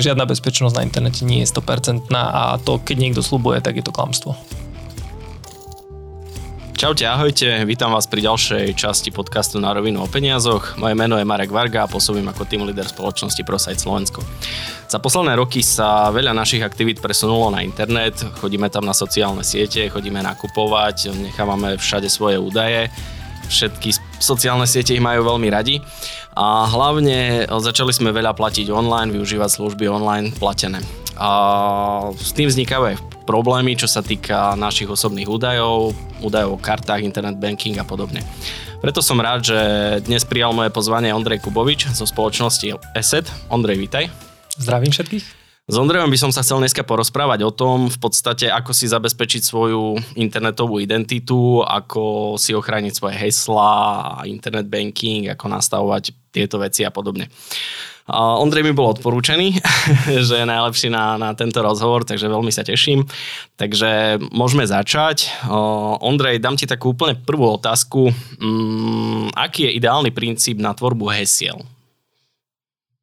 žiadna bezpečnosť na internete nie je 100% a to, keď niekto slubuje, tak je to klamstvo. Čaute, ahojte, vítam vás pri ďalšej časti podcastu Na rovinu o peniazoch. Moje meno je Marek Varga a pôsobím ako team leader spoločnosti ProSite Slovensko. Za posledné roky sa veľa našich aktivít presunulo na internet, chodíme tam na sociálne siete, chodíme nakupovať, nechávame všade svoje údaje všetky sociálne siete ich majú veľmi radi a hlavne začali sme veľa platiť online, využívať služby online platené. A s tým vznikajú aj problémy, čo sa týka našich osobných údajov, údajov o kartách, internet banking a podobne. Preto som rád, že dnes prijal moje pozvanie Ondrej Kubovič zo spoločnosti ESET. Ondrej, vítaj. Zdravím všetkých. S Ondrejom by som sa chcel dneska porozprávať o tom, v podstate, ako si zabezpečiť svoju internetovú identitu, ako si ochrániť svoje hesla, internet banking, ako nastavovať tieto veci a podobne. Ondrej mi bol odporúčený, že je najlepší na, na tento rozhovor, takže veľmi sa teším. Takže môžeme začať. Ondrej, dám ti takú úplne prvú otázku. Mm, aký je ideálny princíp na tvorbu hesiel?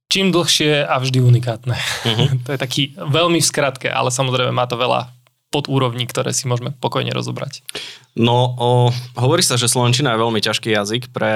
Čím dlhšie a vždy unikátne. Uh-huh. to je taký veľmi v skratke, ale samozrejme má to veľa pod úrovní, ktoré si môžeme pokojne rozobrať. No, o, hovorí sa, že slovenčina je veľmi ťažký jazyk pre,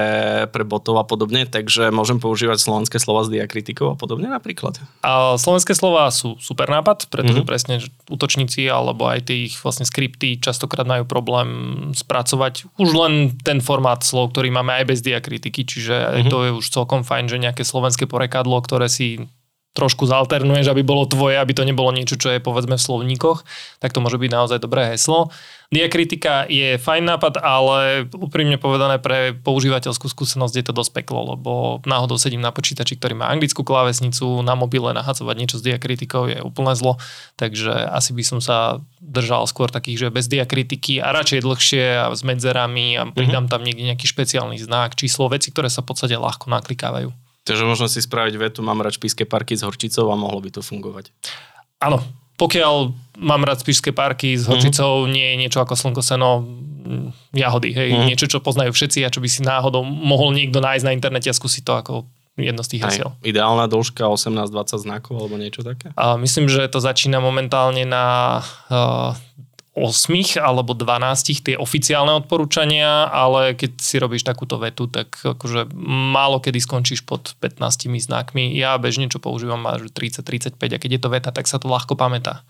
pre botov a podobne, takže môžem používať slovenské slova s diakritikou a podobne napríklad. A slovenské slova sú super nápad, pretože mm-hmm. presne útočníci alebo aj tých vlastne skripty častokrát majú problém spracovať už len ten formát slov, ktorý máme aj bez diakritiky, čiže mm-hmm. to je už celkom fajn, že nejaké slovenské porekadlo, ktoré si trošku zalternuješ, aby bolo tvoje, aby to nebolo niečo, čo je povedzme v slovníkoch, tak to môže byť naozaj dobré heslo. Diakritika je fajn nápad, ale úprimne povedané pre používateľskú skúsenosť je to dosť peklo, lebo náhodou sedím na počítači, ktorý má anglickú klávesnicu, na mobile nahadzovať niečo s diakritikou je úplne zlo, takže asi by som sa držal skôr takých, že bez diakritiky a radšej dlhšie a s medzerami a pridám mhm. tam niekde nejaký špeciálny znak, číslo, veci, ktoré sa v podstate ľahko naklikávajú. Takže možno si spraviť vetu, mám rád špíske parky s horčicou a mohlo by to fungovať. Áno, pokiaľ mám rád spíšské parky s horčicou, mm-hmm. nie je niečo ako slnko, seno, jahody, hej, mm-hmm. niečo, čo poznajú všetci a čo by si náhodou mohol niekto nájsť na internete a skúsiť to ako jedno z tých hesiel. Ideálna dĺžka 18-20 znakov alebo niečo také? A myslím, že to začína momentálne na uh, 8 alebo 12 tie oficiálne odporúčania, ale keď si robíš takúto vetu, tak akože málo kedy skončíš pod 15 znakmi. Ja bežne, čo používam, má 30-35 a keď je to veta, tak sa to ľahko pamätá.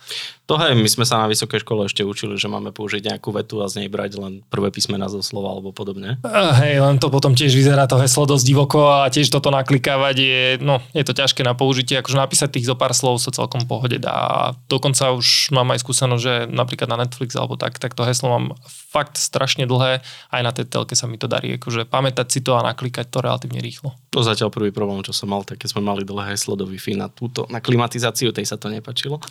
To hej, my sme sa na vysokej škole ešte učili, že máme použiť nejakú vetu a z nej brať len prvé písmena zo slova alebo podobne. Uh, hej, len to potom tiež vyzerá to heslo dosť divoko a tiež toto naklikávať je, no, je to ťažké na použitie, akože napísať tých zo pár slov sa celkom pohode dá. Dokonca už mám aj skúsenosť, že napríklad na Netflix alebo tak, tak to heslo mám fakt strašne dlhé. Aj na tej telke sa mi to darí, akože pamätať si to a naklikať to relatívne rýchlo. To zatiaľ prvý problém, čo som mal, tak keď sme mali dlhé heslo do Wi-Fi na túto, na klimatizáciu, tej sa to nepačilo.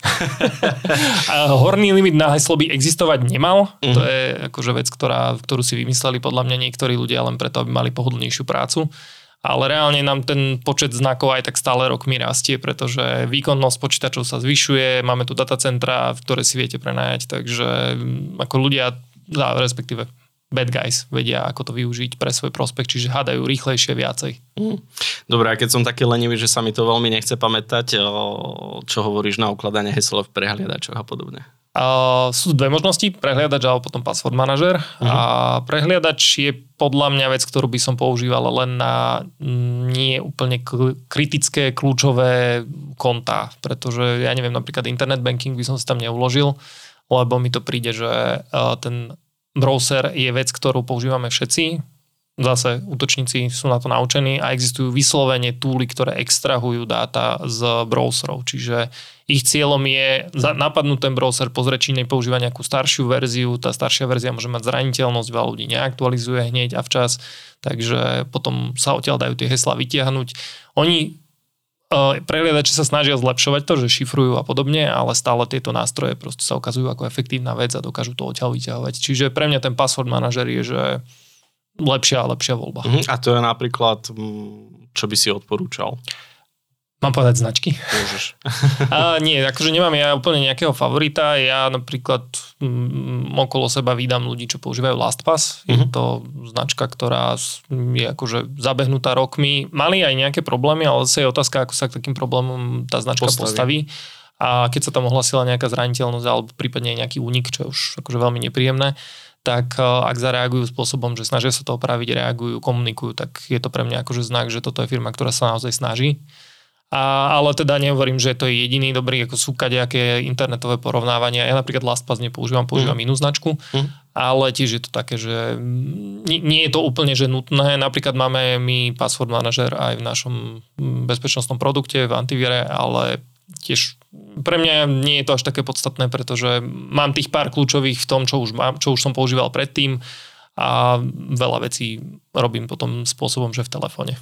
Horný limit na heslo by existovať nemal. Uh-huh. To je akože vec, ktorá, ktorú si vymysleli podľa mňa niektorí ľudia len preto, aby mali pohodlnejšiu prácu ale reálne nám ten počet znakov aj tak stále rokmi rastie, pretože výkonnosť počítačov sa zvyšuje, máme tu datacentra, ktoré si viete prenajať, takže mm, ako ľudia, respektíve bad guys vedia, ako to využiť pre svoj prospekt, čiže hádajú rýchlejšie viacej. Mm. Dobre, a keď som taký lenivý, že sa mi to veľmi nechce pamätať, čo hovoríš na ukladanie hesel v prehliadačoch a podobne? Uh, sú dve možnosti, prehliadač alebo potom password manažer. Uh-huh. A prehliadač je podľa mňa vec, ktorú by som používal len na mm, nie úplne kritické, kľúčové konta, pretože ja neviem, napríklad internet banking by som si tam neuložil, lebo mi to príde, že uh, ten browser je vec, ktorú používame všetci, zase útočníci sú na to naučení a existujú vyslovene túly, ktoré extrahujú dáta z browserov. Čiže ich cieľom je napadnúť ten browser, pozrieť, či nepoužíva nejakú staršiu verziu. Tá staršia verzia môže mať zraniteľnosť, veľa ľudí neaktualizuje hneď a včas, takže potom sa odtiaľ dajú tie hesla vytiahnuť. Oni uh, prehliadači sa snažia zlepšovať to, že šifrujú a podobne, ale stále tieto nástroje proste sa ukazujú ako efektívna vec a dokážu to odtiaľ vyťahovať. Čiže pre mňa ten password manažer je, že lepšia a lepšia voľba. Uh-huh. A to je napríklad, mm, čo by si odporúčal? Mám povedať značky? Môžeš. A nie, akože nemám ja úplne nejakého favorita. Ja napríklad m, okolo seba vydám ľudí, čo používajú LastPass. Uh-huh. Je mhm. to značka, ktorá je akože zabehnutá rokmi. Mali aj nejaké problémy, ale zase je otázka, ako sa k takým problémom tá značka postaví. postaví. A keď sa tam ohlasila nejaká zraniteľnosť alebo prípadne nejaký únik, čo je už akože veľmi nepríjemné, tak e, ak zareagujú spôsobom, že snažia sa to opraviť, reagujú, komunikujú, tak je to pre mňa akože znak, že toto je firma, ktorá sa naozaj snaží. A, ale teda nehovorím, že to je jediný dobrý, ako sú kadejaké internetové porovnávania. Ja napríklad LastPass nepoužívam, používam mm. inú značku, mm. ale tiež je to také, že nie, nie je to úplne že nutné. Napríklad máme my password manažer aj v našom bezpečnostnom produkte, v antivíre, ale tiež pre mňa nie je to až také podstatné, pretože mám tých pár kľúčových v tom, čo už, mám, čo už som používal predtým a veľa vecí robím potom spôsobom, že v telefóne.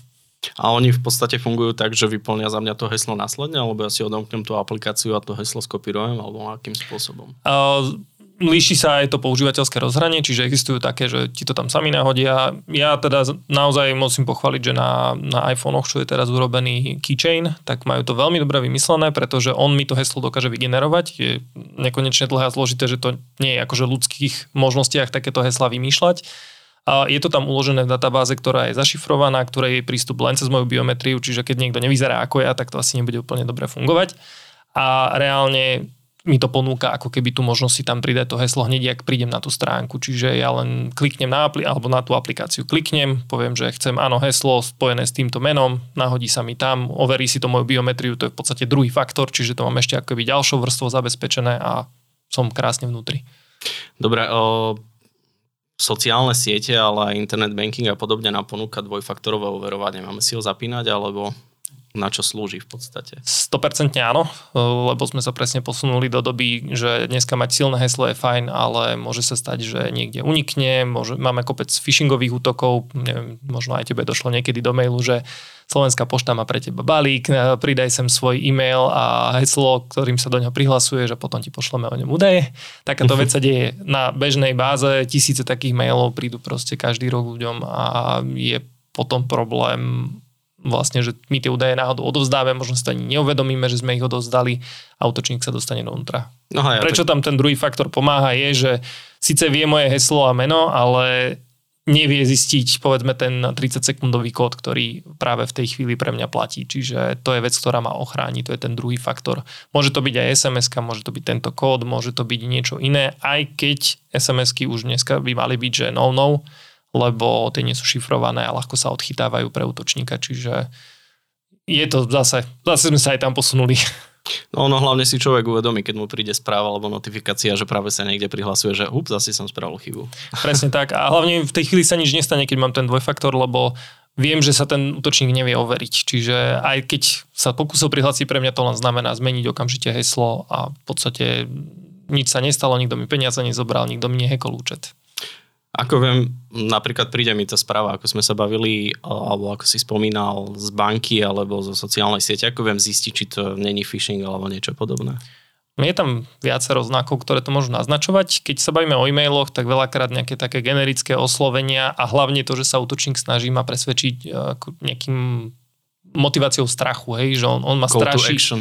A oni v podstate fungujú tak, že vyplnia za mňa to heslo následne, alebo ja si odomknem tú aplikáciu a to heslo skopírujem, alebo akým spôsobom? Uh, líši sa aj to používateľské rozhranie, čiže existujú také, že ti to tam sami nahodia. Ja teda naozaj musím pochváliť, že na, na iPhonech, čo je teraz urobený keychain, tak majú to veľmi dobre vymyslené, pretože on mi to heslo dokáže vygenerovať. Je nekonečne dlhé a zložité, že to nie je akože ľudských možnostiach takéto hesla vymýšľať a je to tam uložené v databáze, ktorá je zašifrovaná, ktorej je prístup len cez moju biometriu, čiže keď niekto nevyzerá ako ja, tak to asi nebude úplne dobre fungovať. A reálne mi to ponúka ako keby tú možnosť si tam pridať to heslo hneď, ak prídem na tú stránku. Čiže ja len kliknem na, apli- alebo na tú aplikáciu, kliknem, poviem, že chcem áno heslo spojené s týmto menom, nahodí sa mi tam, overí si to moju biometriu, to je v podstate druhý faktor, čiže to mám ešte ako keby ďalšou vrstvou zabezpečené a som krásne vnútri. Dobre, o, sociálne siete, ale aj internet banking a podobne nám ponúka dvojfaktorové overovanie. Máme si ho zapínať, alebo na čo slúži v podstate? 100% áno, lebo sme sa presne posunuli do doby, že dneska mať silné heslo je fajn, ale môže sa stať, že niekde unikne, môže, máme kopec phishingových útokov, neviem, možno aj tebe došlo niekedy do mailu, že Slovenská pošta má pre teba balík, e, pridaj sem svoj e-mail a heslo, ktorým sa do neho prihlasuješ a potom ti pošleme o ňom údaje. Takáto vec sa deje na bežnej báze, tisíce takých mailov prídu proste každý rok ľuďom a je potom problém vlastne, že my tie údaje náhodou odovzdáme, možno si to ani neuvedomíme, že sme ich odovzdali a útočník sa dostane dovnútra. No, ja, Prečo tam ten druhý faktor pomáha je, že síce vie moje heslo a meno, ale nevie zistiť povedzme ten 30 sekundový kód, ktorý práve v tej chvíli pre mňa platí. Čiže to je vec, ktorá ma ochráni, to je ten druhý faktor. Môže to byť aj sms môže to byť tento kód, môže to byť niečo iné, aj keď SMS-ky už dneska by mali byť, že no no, lebo tie nie sú šifrované a ľahko sa odchytávajú pre útočníka, čiže je to zase, zase sme sa aj tam posunuli. No, no hlavne si človek uvedomí, keď mu príde správa alebo notifikácia, že práve sa niekde prihlasuje, že ups, asi som spravil chybu. Presne tak. A hlavne v tej chvíli sa nič nestane, keď mám ten dvojfaktor, lebo viem, že sa ten útočník nevie overiť. Čiže aj keď sa pokúsil prihlásiť, pre mňa to len znamená zmeniť okamžite heslo a v podstate nič sa nestalo, nikto mi peniaze nezobral, nikto mi nehekol účet. Ako viem, napríklad príde mi tá správa, ako sme sa bavili, alebo ako si spomínal, z banky alebo zo sociálnej siete, ako viem zistiť, či to není phishing alebo niečo podobné? Je tam viacero znakov, ktoré to môžu naznačovať. Keď sa bavíme o e-mailoch, tak veľakrát nejaké také generické oslovenia a hlavne to, že sa útočník snaží ma presvedčiť e, nejakým motiváciou strachu, hej, že on, on ma straší.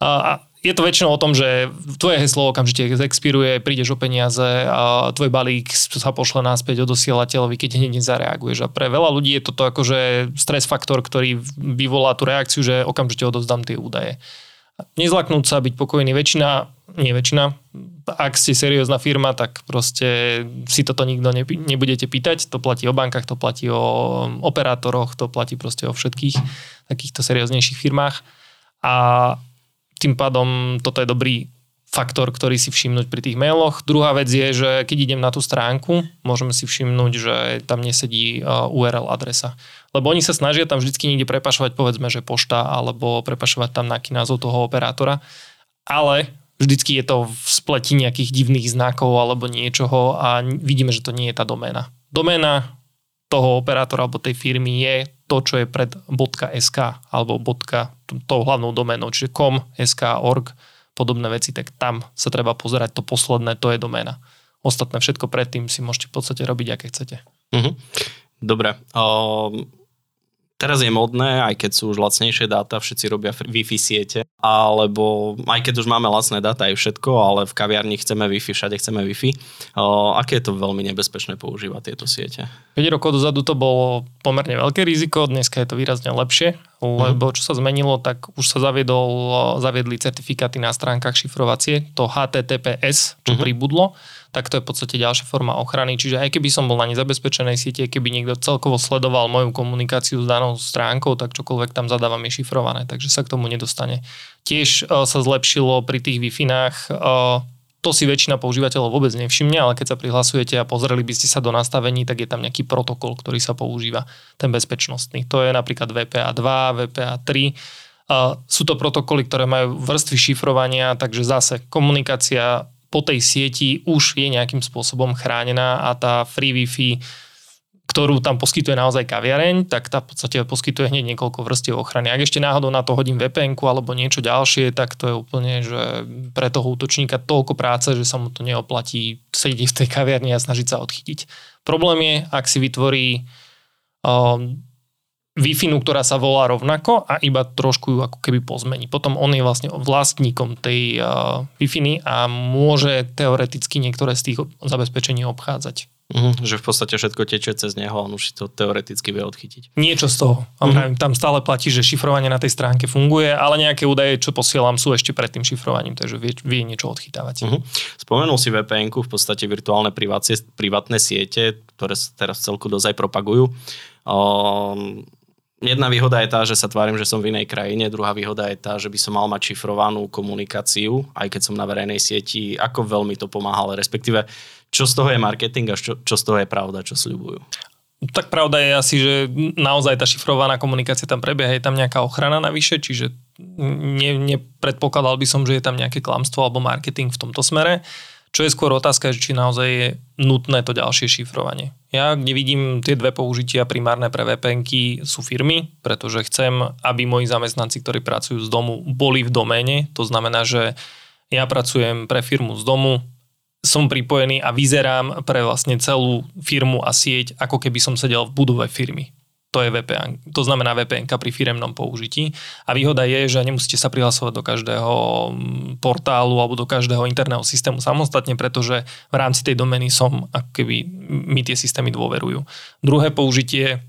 A, a je to väčšinou o tom, že tvoje heslo okamžite expiruje, prídeš o peniaze a tvoj balík sa pošle náspäť od osielateľovi, keď hneď nezareaguješ. A pre veľa ľudí je toto akože stres faktor, ktorý vyvolá tú reakciu, že okamžite odovzdám tie údaje. Nezlaknúť sa, byť pokojný. Väčšina, nie väčšina, ak ste seriózna firma, tak proste si toto nikto nebudete pýtať. To platí o bankách, to platí o operátoroch, to platí proste o všetkých takýchto serióznejších firmách. A tým pádom toto je dobrý faktor, ktorý si všimnúť pri tých mailoch. Druhá vec je, že keď idem na tú stránku, môžeme si všimnúť, že tam nesedí URL adresa. Lebo oni sa snažia tam vždy niekde prepašovať, povedzme, že pošta, alebo prepašovať tam nejaký názov toho operátora. Ale vždycky je to v spleti nejakých divných znakov alebo niečoho a vidíme, že to nie je tá doména. Doména toho operátora alebo tej firmy je to, čo je pred .sk alebo tou hlavnou doménou, čiže com, sk, org, podobné veci, tak tam sa treba pozerať to posledné, to je doména. Ostatné všetko predtým si môžete v podstate robiť, aké chcete. Uh-huh. Dobre. Um, Teraz je modné, aj keď sú už lacnejšie dáta, všetci robia Wi-Fi siete, alebo aj keď už máme lacné dáta aj všetko, ale v kaviarni chceme Wi-Fi, všade chceme Wi-Fi. O, aké je to veľmi nebezpečné používať tieto siete? 5 rokov dozadu to bolo pomerne veľké riziko, dneska je to výrazne lepšie, lebo čo sa zmenilo, tak už sa zaviedol, zaviedli certifikáty na stránkach šifrovacie, to HTTPS, čo uh-huh. pribudlo tak to je v podstate ďalšia forma ochrany. Čiže aj keby som bol na nezabezpečenej siete, keby niekto celkovo sledoval moju komunikáciu s danou stránkou, tak čokoľvek tam zadávam je šifrované, takže sa k tomu nedostane. Tiež uh, sa zlepšilo pri tých wi uh, to si väčšina používateľov vôbec nevšimne, ale keď sa prihlasujete a pozreli by ste sa do nastavení, tak je tam nejaký protokol, ktorý sa používa, ten bezpečnostný. To je napríklad VPA2, VPA3. Uh, sú to protokoly, ktoré majú vrstvy šifrovania, takže zase komunikácia po tej sieti už je nejakým spôsobom chránená a tá free Wi-Fi, ktorú tam poskytuje naozaj kaviareň, tak tá v podstate poskytuje hneď niekoľko vrstiev ochrany. Ak ešte náhodou na to hodím vpn alebo niečo ďalšie, tak to je úplne, že pre toho útočníka toľko práce, že sa mu to neoplatí sedieť v tej kaviarni a snažiť sa odchytiť. Problém je, ak si vytvorí um, wi ktorá sa volá rovnako a iba trošku ju ako keby pozmení. Potom on je vlastne vlastníkom tej uh, wi a môže teoreticky niektoré z tých zabezpečení obchádzať. Uh-huh, že v podstate všetko tečie cez neho a on už si to teoreticky vie odchytiť. Niečo z toho. Uh-huh. Tam stále platí, že šifrovanie na tej stránke funguje, ale nejaké údaje, čo posielam, sú ešte pred tým šifrovaním, takže vie, vie niečo odchytávať. Uh-huh. Spomenul si vpn v podstate virtuálne privátne siete, ktoré teraz celku dosť aj propagujú. Um, Jedna výhoda je tá, že sa tvárim, že som v inej krajine, druhá výhoda je tá, že by som mal mať šifrovanú komunikáciu, aj keď som na verejnej sieti, ako veľmi to pomáha, ale respektíve čo z toho je marketing a čo, čo z toho je pravda, čo sľubujú. Tak pravda je asi, že naozaj tá šifrovaná komunikácia tam prebieha, je tam nejaká ochrana navyše, čiže ne, nepredpokladal by som, že je tam nejaké klamstvo alebo marketing v tomto smere. Čo je skôr otázka, či naozaj je nutné to ďalšie šifrovanie. Ja nevidím tie dve použitia primárne pre vpn sú firmy, pretože chcem, aby moji zamestnanci, ktorí pracujú z domu, boli v doméne. To znamená, že ja pracujem pre firmu z domu, som pripojený a vyzerám pre vlastne celú firmu a sieť, ako keby som sedel v budove firmy to je VPN. To znamená VPN pri firemnom použití. A výhoda je, že nemusíte sa prihlasovať do každého mm, portálu alebo do každého interného systému samostatne, pretože v rámci tej domeny som, ako keby mi tie systémy dôverujú. Druhé použitie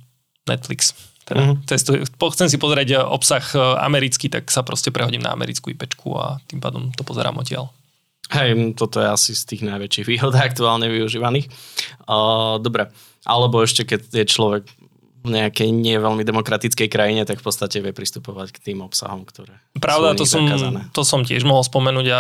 Netflix. Teda uh-huh. cestu, chcem si pozrieť obsah e, americký, tak sa proste prehodím na americkú IP a tým pádom to pozerám odtiaľ. Hej, toto je asi z tých najväčších výhod aktuálne využívaných. Uh, dobre, alebo ešte keď je človek nejakej nie veľmi demokratickej krajine, tak v podstate vie pristupovať k tým obsahom, ktoré Pravda, sú to som, to som tiež mohol spomenúť a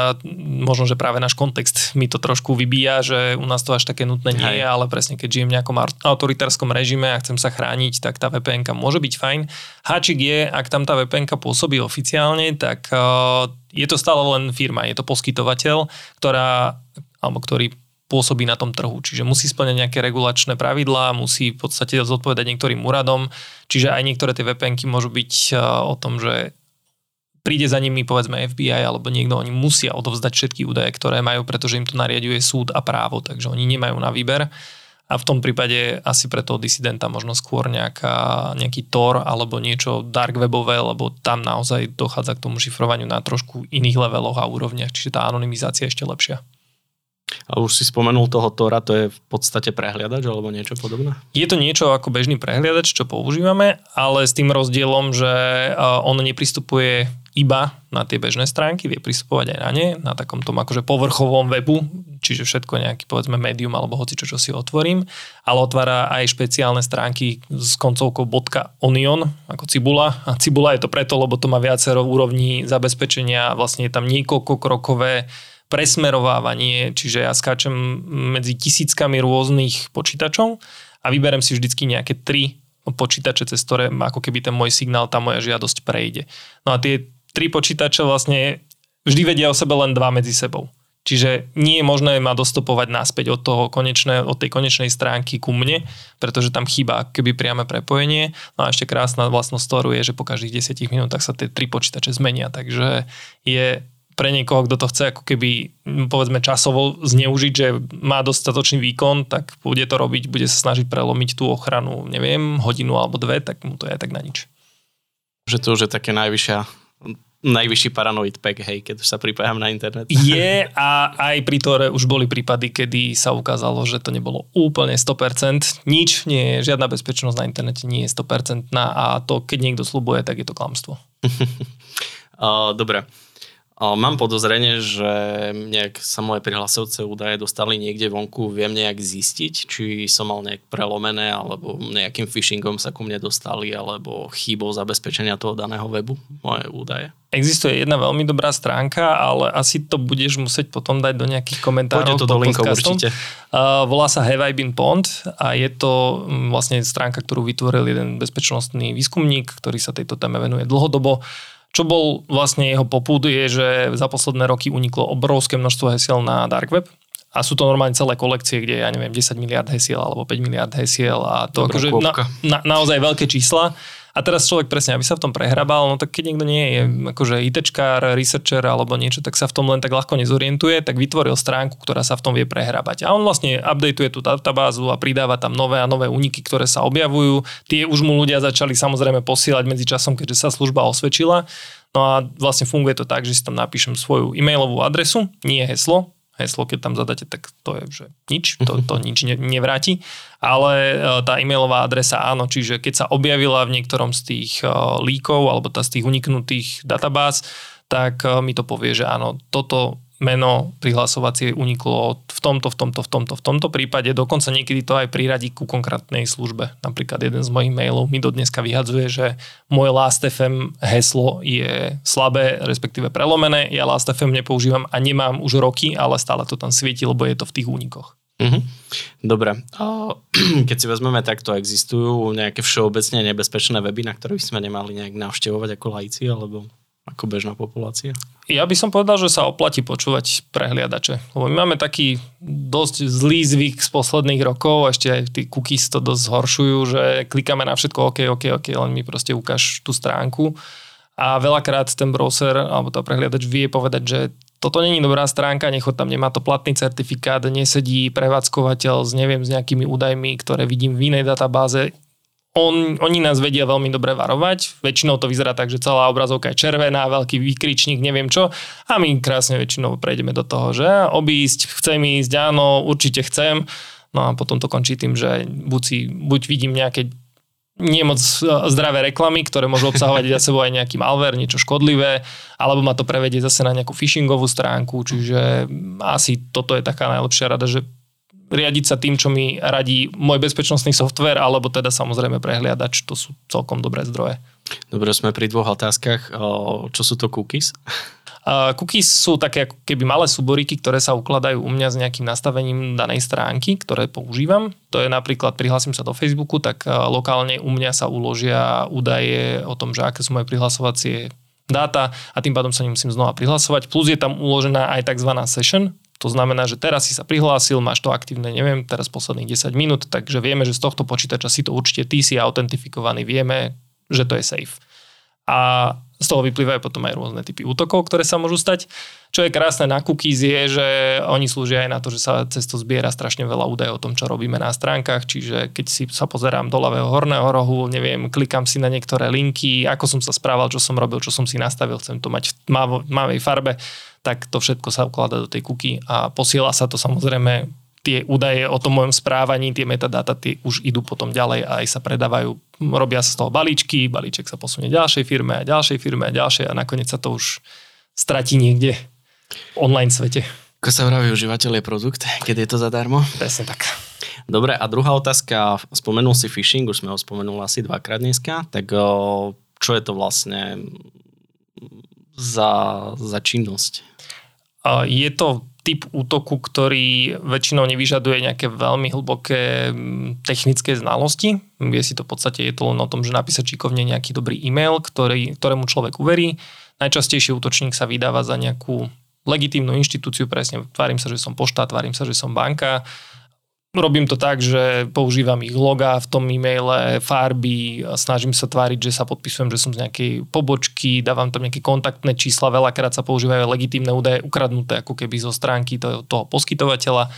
možno, že práve náš kontext mi to trošku vybíja, že u nás to až také nutné nie je, ale presne keď žijem v nejakom autoritárskom režime a chcem sa chrániť, tak tá vpn môže byť fajn. Háčik je, ak tam tá vpn pôsobí oficiálne, tak uh, je to stále len firma, je to poskytovateľ, ktorá alebo ktorý pôsobí na tom trhu. Čiže musí splňať nejaké regulačné pravidlá, musí v podstate zodpovedať niektorým úradom, čiže aj niektoré tie vpn môžu byť e, o tom, že príde za nimi povedzme FBI alebo niekto, oni musia odovzdať všetky údaje, ktoré majú, pretože im to nariaduje súd a právo, takže oni nemajú na výber. A v tom prípade asi pre toho disidenta možno skôr nejaká, nejaký Tor alebo niečo dark webové, lebo tam naozaj dochádza k tomu šifrovaniu na trošku iných leveloch a úrovniach, čiže tá anonymizácia je ešte lepšia. A už si spomenul toho Tora, to je v podstate prehliadač alebo niečo podobné? Je to niečo ako bežný prehliadač, čo používame, ale s tým rozdielom, že on nepristupuje iba na tie bežné stránky, vie pristupovať aj na ne, na takom tom akože povrchovom webu, čiže všetko nejaký povedzme medium alebo hoci čo, čo si otvorím, ale otvára aj špeciálne stránky s koncovkou .onion ako cibula a cibula je to preto, lebo to má viacero úrovní zabezpečenia, vlastne je tam niekoľko krokové presmerovávanie, čiže ja skáčem medzi tisíckami rôznych počítačov a vyberem si vždycky nejaké tri počítače, cez ktoré ako keby ten môj signál, tá moja žiadosť prejde. No a tie tri počítače vlastne vždy vedia o sebe len dva medzi sebou. Čiže nie je možné ma dostopovať naspäť od, toho konečné, od tej konečnej stránky ku mne, pretože tam chýba keby priame prepojenie. No a ešte krásna vlastnosť Toru je, že po každých 10 minútach sa tie tri počítače zmenia, takže je pre niekoho, kto to chce ako keby povedzme časovo zneužiť, že má dostatočný výkon, tak bude to robiť, bude sa snažiť prelomiť tú ochranu, neviem, hodinu alebo dve, tak mu to je tak na nič. Že to už je také najvyššia najvyšší paranoid pack, hej, keď sa pripájam na internet. Je a aj pri Tore už boli prípady, kedy sa ukázalo, že to nebolo úplne 100%. Nič, nie je, žiadna bezpečnosť na internete nie je 100% a to, keď niekto slubuje, tak je to klamstvo. Dobre. Mám podozrenie, že nejak sa moje prihlasovce údaje dostali niekde vonku, viem nejak zistiť, či som mal nejak prelomené, alebo nejakým phishingom sa ku mne dostali, alebo chýbou zabezpečenia toho daného webu, moje údaje. Existuje jedna veľmi dobrá stránka, ale asi to budeš musieť potom dať do nejakých komentárov. Poďte to do linkov určite. Uh, volá sa Have I Been Pond a je to um, vlastne stránka, ktorú vytvoril jeden bezpečnostný výskumník, ktorý sa tejto téme venuje dlhodobo čo bol vlastne jeho popud je, že za posledné roky uniklo obrovské množstvo hesiel na dark web a sú to normálne celé kolekcie, kde ja neviem, 10 miliard hesiel alebo 5 miliard hesiel a to akože na, na, naozaj veľké čísla. A teraz človek presne, aby sa v tom prehrabal, no tak keď niekto nie je akože ITčkár, researcher alebo niečo, tak sa v tom len tak ľahko nezorientuje, tak vytvoril stránku, ktorá sa v tom vie prehrabať. A on vlastne updateuje tú databázu a pridáva tam nové a nové úniky, ktoré sa objavujú. Tie už mu ľudia začali samozrejme posielať medzi časom, keďže sa služba osvedčila. No a vlastne funguje to tak, že si tam napíšem svoju e-mailovú adresu, nie heslo, heslo, keď tam zadáte, tak to je že nič, to, to nič ne, nevráti. Ale e, tá e-mailová adresa áno, čiže keď sa objavila v niektorom z tých e, líkov alebo tá z tých uniknutých databáz, tak e, mi to povie, že áno, toto meno prihlasovacie uniklo v tomto, v tomto, v tomto, v tomto prípade. Dokonca niekedy to aj priradí ku konkrétnej službe. Napríklad jeden z mojich mailov mi do dneska vyhadzuje, že moje Last.fm heslo je slabé, respektíve prelomené. Ja Last.fm nepoužívam a nemám už roky, ale stále to tam svieti, lebo je to v tých únikoch. Mm-hmm. Dobre. Keď si vezmeme, takto existujú nejaké všeobecne nebezpečné weby, na ktorých sme nemali nejak navštevovať ako lajci, alebo ako bežná populácia? Ja by som povedal, že sa oplatí počúvať prehliadače. Lebo my máme taký dosť zlý zvyk z posledných rokov, ešte aj tí cookies to dosť zhoršujú, že klikáme na všetko OK, OK, OK, len mi proste ukáž tú stránku. A veľakrát ten browser alebo tá prehliadač vie povedať, že toto není dobrá stránka, nechod tam, nemá to platný certifikát, nesedí prevádzkovateľ s neviem, s nejakými údajmi, ktoré vidím v inej databáze, on, oni nás vedia veľmi dobre varovať. Väčšinou to vyzerá tak, že celá obrazovka je červená, veľký výkričník, neviem čo. A my krásne väčšinou prejdeme do toho, že obísť, chcem ísť, áno, určite chcem. No a potom to končí tým, že buď, si, buď vidím nejaké nie moc e, zdravé reklamy, ktoré môžu obsahovať za sebou aj nejaký malware, niečo škodlivé, alebo ma to prevedie zase na nejakú phishingovú stránku, čiže asi toto je taká najlepšia rada, že riadiť sa tým, čo mi radí môj bezpečnostný software, alebo teda samozrejme prehliadač, to sú celkom dobré zdroje. Dobre, sme pri dvoch otázkach. Čo sú to cookies? Uh, cookies sú také ako keby malé súboríky, ktoré sa ukladajú u mňa s nejakým nastavením danej stránky, ktoré používam. To je napríklad, prihlasím sa do Facebooku, tak lokálne u mňa sa uložia údaje o tom, že aké sú moje prihlasovacie dáta a tým pádom sa nemusím znova prihlasovať. Plus je tam uložená aj tzv. session, to znamená, že teraz si sa prihlásil, máš to aktívne, neviem, teraz posledných 10 minút, takže vieme, že z tohto počítača si to určite ty si autentifikovaný, vieme, že to je safe. A z toho vyplývajú potom aj rôzne typy útokov, ktoré sa môžu stať. Čo je krásne na cookies je, že oni slúžia aj na to, že sa cez to zbiera strašne veľa údajov o tom, čo robíme na stránkach, čiže keď si sa pozerám do ľavého horného rohu, neviem, klikám si na niektoré linky, ako som sa správal, čo som robil, čo som si nastavil, chcem to mať v tmavej farbe, tak to všetko sa ukladá do tej kuky a posiela sa to samozrejme tie údaje o tom mojom správaní, tie metadáta, tie už idú potom ďalej a aj sa predávajú. Robia sa z toho balíčky, balíček sa posunie ďalšej firme a ďalšej firme a ďalšej a nakoniec sa to už stratí niekde v online svete. Ako sa vraví, užívateľ je produkt, keď je to zadarmo? Presne tak. Dobre, a druhá otázka, spomenul si phishing, už sme ho spomenuli asi dvakrát dneska, tak čo je to vlastne za, za činnosť? Je to typ útoku, ktorý väčšinou nevyžaduje nejaké veľmi hlboké technické znalosti. Vie si to v podstate, je to len o tom, že napísať šikovne nejaký dobrý e-mail, ktorý, ktorému človek uverí. Najčastejšie útočník sa vydáva za nejakú legitímnu inštitúciu, presne tvárim sa, že som pošta, tvárim sa, že som banka. Robím to tak, že používam ich loga v tom e-maile, farby, snažím sa tváriť, že sa podpisujem, že som z nejakej pobočky, dávam tam nejaké kontaktné čísla, veľakrát sa používajú legitímne údaje ukradnuté ako keby zo stránky toho, toho poskytovateľa.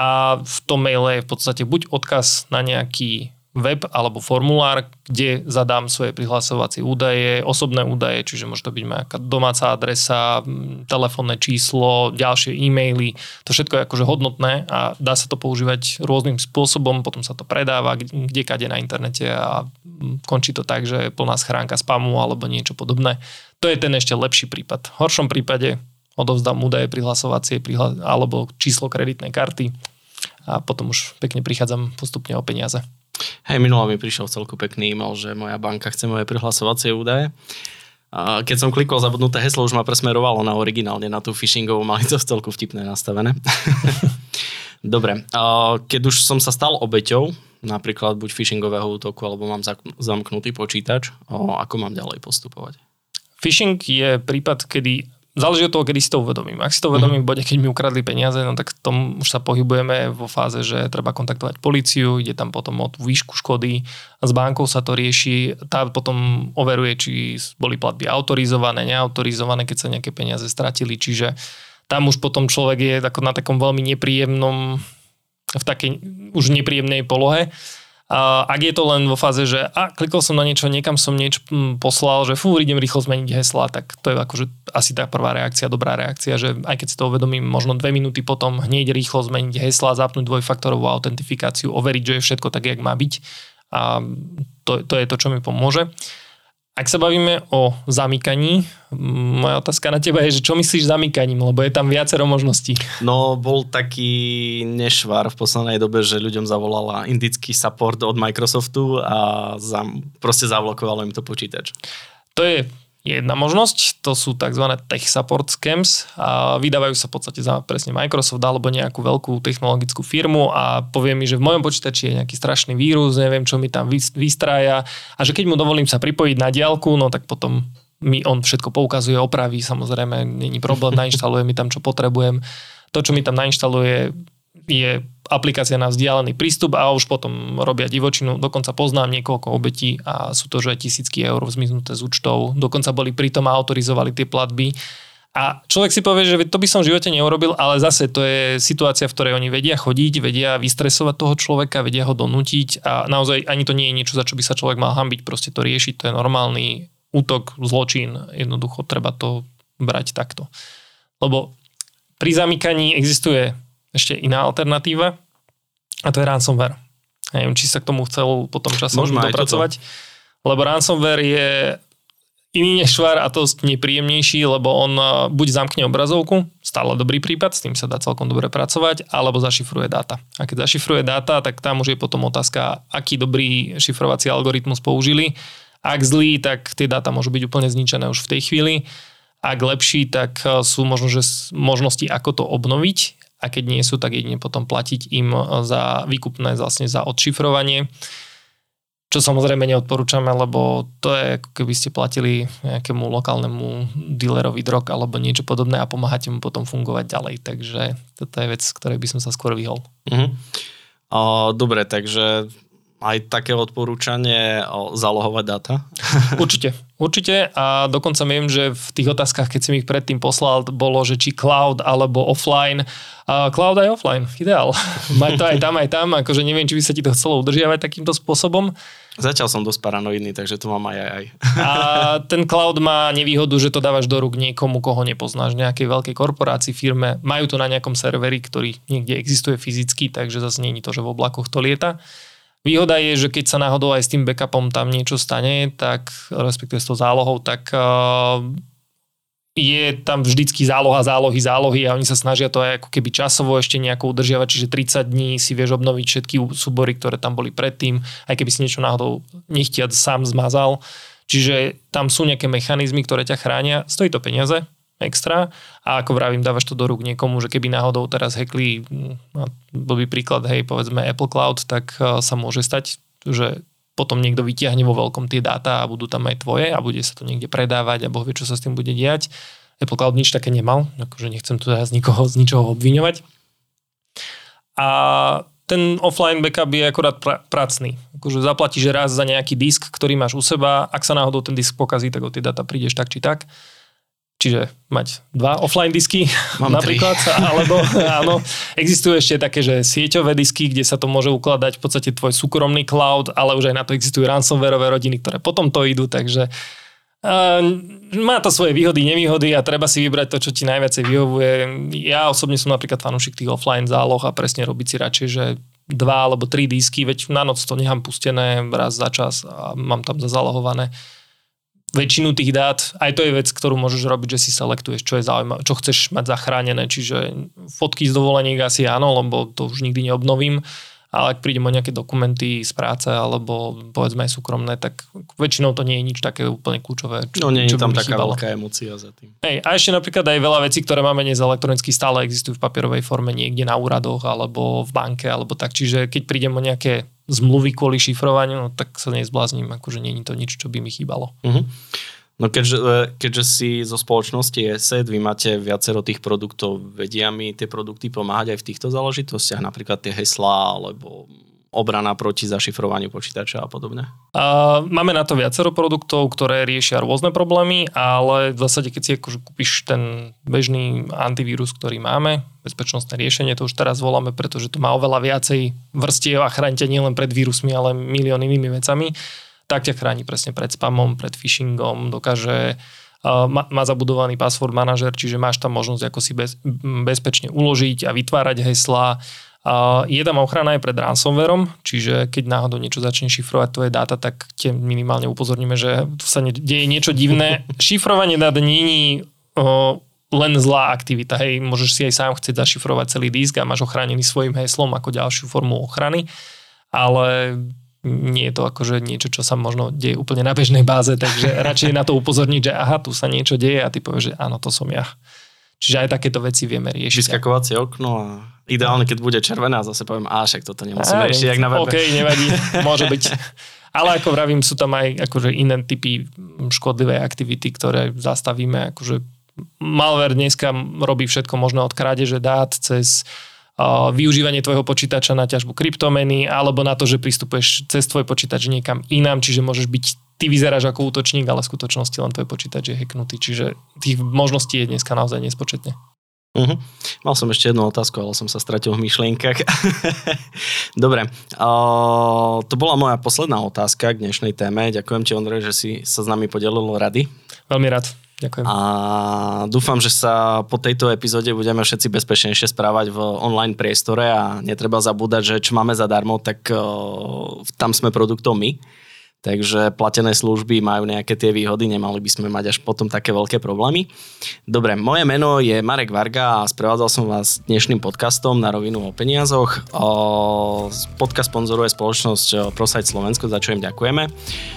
A v tom maile je v podstate buď odkaz na nejaký web alebo formulár, kde zadám svoje prihlasovacie údaje, osobné údaje, čiže môže to byť moja domáca adresa, telefónne číslo, ďalšie e-maily. To všetko je akože hodnotné a dá sa to používať rôznym spôsobom, potom sa to predáva kde kade na internete a končí to tak, že je plná schránka spamu alebo niečo podobné. To je ten ešte lepší prípad. V horšom prípade odovzdám údaje prihlasovacie prihla- alebo číslo kreditnej karty a potom už pekne prichádzam postupne o peniaze. Hej, minulo mi prišiel celku pekný e-mail, že moja banka chce moje prihlasovacie údaje. A keď som klikol zabudnuté heslo, už ma presmerovalo na originálne, na tú phishingovú, mali to celku vtipné nastavené. Dobre, keď už som sa stal obeťou, napríklad buď phishingového útoku, alebo mám zamknutý počítač, ako mám ďalej postupovať? Phishing je prípad, kedy záleží od toho, kedy si to uvedomím. Ak si to uvedomím v bode, keď mi ukradli peniaze, no tak tom už sa pohybujeme vo fáze, že treba kontaktovať policiu, ide tam potom o tú výšku škody a s bankou sa to rieši. Tá potom overuje, či boli platby autorizované, neautorizované, keď sa nejaké peniaze stratili. Čiže tam už potom človek je na takom veľmi nepríjemnom, v takej už nepríjemnej polohe ak je to len vo fáze, že a klikol som na niečo, niekam som niečo poslal, že fú, idem rýchlo zmeniť hesla, tak to je akože asi tá prvá reakcia, dobrá reakcia, že aj keď si to uvedomím, možno dve minúty potom hneď rýchlo zmeniť hesla, zapnúť dvojfaktorovú autentifikáciu, overiť, že je všetko tak, jak má byť. A to, to je to, čo mi pomôže. Ak sa bavíme o zamykaní, moja otázka na teba je, že čo myslíš zamykaním, lebo je tam viacero možností. No, bol taký nešvar v poslednej dobe, že ľuďom zavolala indický support od Microsoftu a za, proste zavlokovalo im to počítač. To je jedna možnosť, to sú tzv. tech support scams a vydávajú sa v podstate za presne Microsoft alebo nejakú veľkú technologickú firmu a povie mi, že v mojom počítači je nejaký strašný vírus, neviem, čo mi tam vystrája a že keď mu dovolím sa pripojiť na diálku, no tak potom mi on všetko poukazuje, opraví, samozrejme, není problém, nainštaluje mi tam, čo potrebujem. To, čo mi tam nainštaluje, je aplikácia na vzdialený prístup a už potom robia divočinu. Dokonca poznám niekoľko obetí a sú to, že tisícky eur zmiznuté z účtov. Dokonca boli pritom a autorizovali tie platby. A človek si povie, že to by som v živote neurobil, ale zase to je situácia, v ktorej oni vedia chodiť, vedia vystresovať toho človeka, vedia ho donútiť a naozaj ani to nie je niečo, za čo by sa človek mal hambiť, proste to riešiť, to je normálny útok, zločin, jednoducho treba to brať takto. Lebo pri zamykaní existuje ešte iná alternatíva a to je ransomware. Neviem, či sa k tomu chcel potom časom Môžeme dopracovať. Lebo ransomware je iný nešvar a to nepríjemnejší, lebo on e, buď zamkne obrazovku, stále dobrý prípad, s tým sa dá celkom dobre pracovať, alebo zašifruje dáta. A keď zašifruje dáta, tak tam už je potom otázka, aký dobrý šifrovací algoritmus použili. Ak zlý, tak tie dáta môžu byť úplne zničené už v tej chvíli. Ak lepší, tak e, sú možno, že možnosti, ako to obnoviť a keď nie sú, tak jedine potom platiť im e, za výkupné vlastne za odšifrovanie. Čo samozrejme neodporúčame, lebo to je ako keby ste platili nejakému lokálnemu dealerovi drog alebo niečo podobné a pomáhate mu potom fungovať ďalej. Takže toto je vec, ktorej by som sa skôr vyhol. Uh-huh. O, dobre, takže aj také odporúčanie zalohovať dáta? Určite, určite a dokonca viem, že v tých otázkach, keď som ich predtým poslal, bolo, že či cloud alebo offline. A cloud aj offline, ideál. Mať to aj tam, aj tam, akože neviem, či by sa ti to chcelo udržiavať takýmto spôsobom. Zatiaľ som dosť paranoidný, takže to mám aj aj. A ten cloud má nevýhodu, že to dávaš do rúk niekomu, koho nepoznáš, nejakej veľkej korporácii, firme. Majú to na nejakom serveri, ktorý niekde existuje fyzicky, takže zase nie je to, že v oblakoch to lieta. Výhoda je, že keď sa náhodou aj s tým backupom tam niečo stane, tak respektíve s tou zálohou, tak uh, je tam vždycky záloha, zálohy, zálohy a oni sa snažia to aj ako keby časovo ešte nejako udržiavať, čiže 30 dní si vieš obnoviť všetky súbory, ktoré tam boli predtým, aj keby si niečo náhodou nechtiac sám zmazal. Čiže tam sú nejaké mechanizmy, ktoré ťa chránia. Stojí to peniaze, extra a ako vravím, dávaš to do rúk niekomu, že keby náhodou teraz hackli, bol by príklad, hej, povedzme Apple Cloud, tak e, sa môže stať, že potom niekto vytiahne vo veľkom tie dáta a budú tam aj tvoje a bude sa to niekde predávať a boh vie, čo sa s tým bude diať. Apple Cloud nič také nemal, akože nechcem tu teraz nikoho z ničoho obviňovať. A ten offline backup je akorát pra- pracný. Akože zaplatíš raz za nejaký disk, ktorý máš u seba, ak sa náhodou ten disk pokazí, tak o tie data prídeš tak či tak. Čiže mať dva offline disky Mám napríklad, tri. alebo áno, existujú ešte také, že sieťové disky, kde sa to môže ukladať v podstate tvoj súkromný cloud, ale už aj na to existujú ransomwareové rodiny, ktoré potom to idú, takže uh, má to svoje výhody, nevýhody a treba si vybrať to, čo ti najviacej vyhovuje. Ja osobne som napríklad fanúšik tých offline záloh a presne robiť si radšej, že dva alebo tri disky, veď na noc to nechám pustené raz za čas a mám tam zazalohované väčšinu tých dát, aj to je vec, ktorú môžeš robiť, že si selektuješ, čo je zaujímavé, čo chceš mať zachránené, čiže fotky z dovoleniek asi áno, lebo to už nikdy neobnovím, ale ak prídem o nejaké dokumenty z práce alebo povedzme aj súkromné, tak väčšinou to nie je nič také úplne kľúčové. Čo, no nie je tam taká chýbalo. veľká emócia za tým. Hej, a ešte napríklad aj veľa vecí, ktoré máme dnes elektronicky, stále existujú v papierovej forme niekde na úradoch alebo v banke alebo tak. Čiže keď prídem o nejaké zmluvy kvôli šifrovaniu, no, tak sa nezblázním, akože nie je to nič, čo by mi chýbalo. Uh-huh. No keďže, e, keďže si zo spoločnosti ESET, vy máte viacero tých produktov, vedia mi tie produkty pomáhať aj v týchto záležitostiach, napríklad tie heslá alebo obrana proti zašifrovaniu počítača a podobne? A máme na to viacero produktov, ktoré riešia rôzne problémy, ale v zásade, keď si akože kúpiš ten bežný antivírus, ktorý máme, bezpečnostné riešenie, to už teraz voláme, pretože to má oveľa viacej vrstiev a chráni nielen pred vírusmi, ale milión inými vecami, tak ťa chráni presne pred spamom, pred phishingom, dokáže má, má zabudovaný password manažer, čiže máš tam možnosť ako si bez, bezpečne uložiť a vytvárať heslá, je tam ochrana aj pred ransomwareom, čiže keď náhodou niečo začne šifrovať tvoje dáta, tak tie minimálne upozorníme, že tu sa deje niečo divné. Šifrovanie dát není len zlá aktivita. Hej, môžeš si aj sám chcieť zašifrovať celý disk a máš ochránený svojim heslom ako ďalšiu formu ochrany, ale nie je to akože niečo, čo sa možno deje úplne na bežnej báze, takže radšej na to upozorniť, že aha, tu sa niečo deje a ty povieš, že áno, to som ja. Čiže aj takéto veci vieme riešiť. Vyskakovacie okno a Ideálne, keď bude červená, zase poviem, a však toto nemusíme riešiť, jak na webe. OK, nevadí, môže byť. Ale ako vravím, sú tam aj akože iné typy škodlivej aktivity, ktoré zastavíme. Akože malware dneska robí všetko možné od krádeže dát cez uh, využívanie tvojho počítača na ťažbu kryptomeny alebo na to, že pristupuješ cez tvoj počítač niekam inám, čiže môžeš byť ty vyzeráš ako útočník, ale v skutočnosti len tvoj počítač je hacknutý. Čiže tých možností je dneska naozaj nespočetne. Uh-huh. Mal som ešte jednu otázku, ale som sa stratil v myšlienkach. Dobre, uh, to bola moja posledná otázka k dnešnej téme. Ďakujem ti, Ondrej, že si sa s nami podelil rady. Veľmi rád. Ďakujem. A dúfam, že sa po tejto epizóde budeme všetci bezpečnejšie správať v online priestore a netreba zabúdať, že čo máme zadarmo, tak uh, tam sme produktom my. Takže platené služby majú nejaké tie výhody, nemali by sme mať až potom také veľké problémy. Dobre, moje meno je Marek Varga a sprevádzal som vás dnešným podcastom na rovinu o peniazoch. Podcast sponzoruje spoločnosť ProSite Slovensko, za čo im ďakujeme.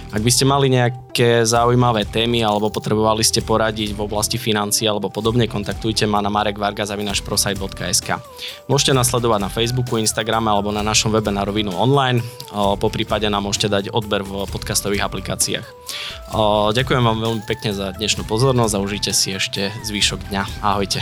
Ak by ste mali nejaké zaujímavé témy alebo potrebovali ste poradiť v oblasti financií alebo podobne, kontaktujte ma na marekvarga.prosite.sk. Môžete nasledovať na Facebooku, Instagrame alebo na našom webe na rovinu online. Po prípade nám môžete dať odber v podcastových aplikáciách. Ďakujem vám veľmi pekne za dnešnú pozornosť a užite si ešte zvyšok dňa. Ahojte.